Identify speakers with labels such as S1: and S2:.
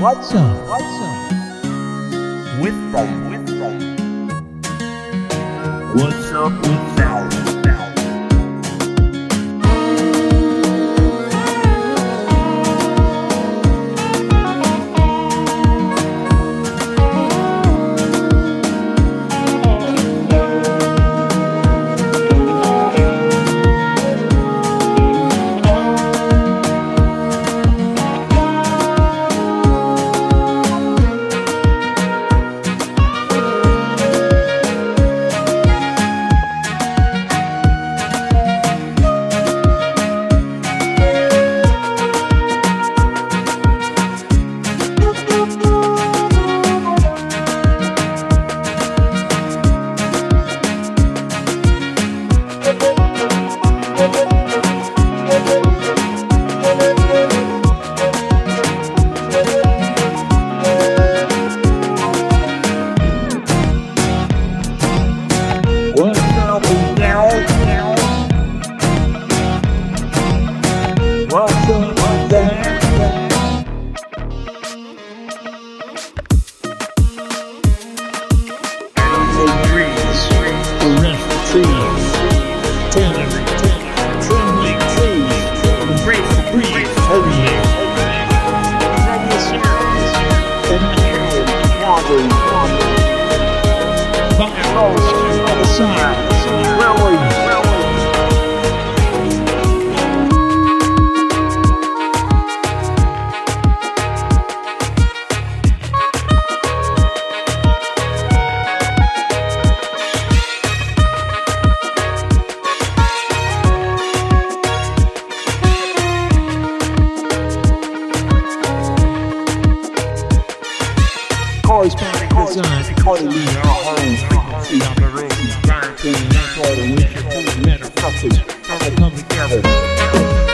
S1: What's up? What's up?
S2: with them, with them. What's up with that?
S1: Fire rolls to the other side. Corresponding design accordingly our home frequency operations, burn clean, that's all the winter food, metaphors, all come together.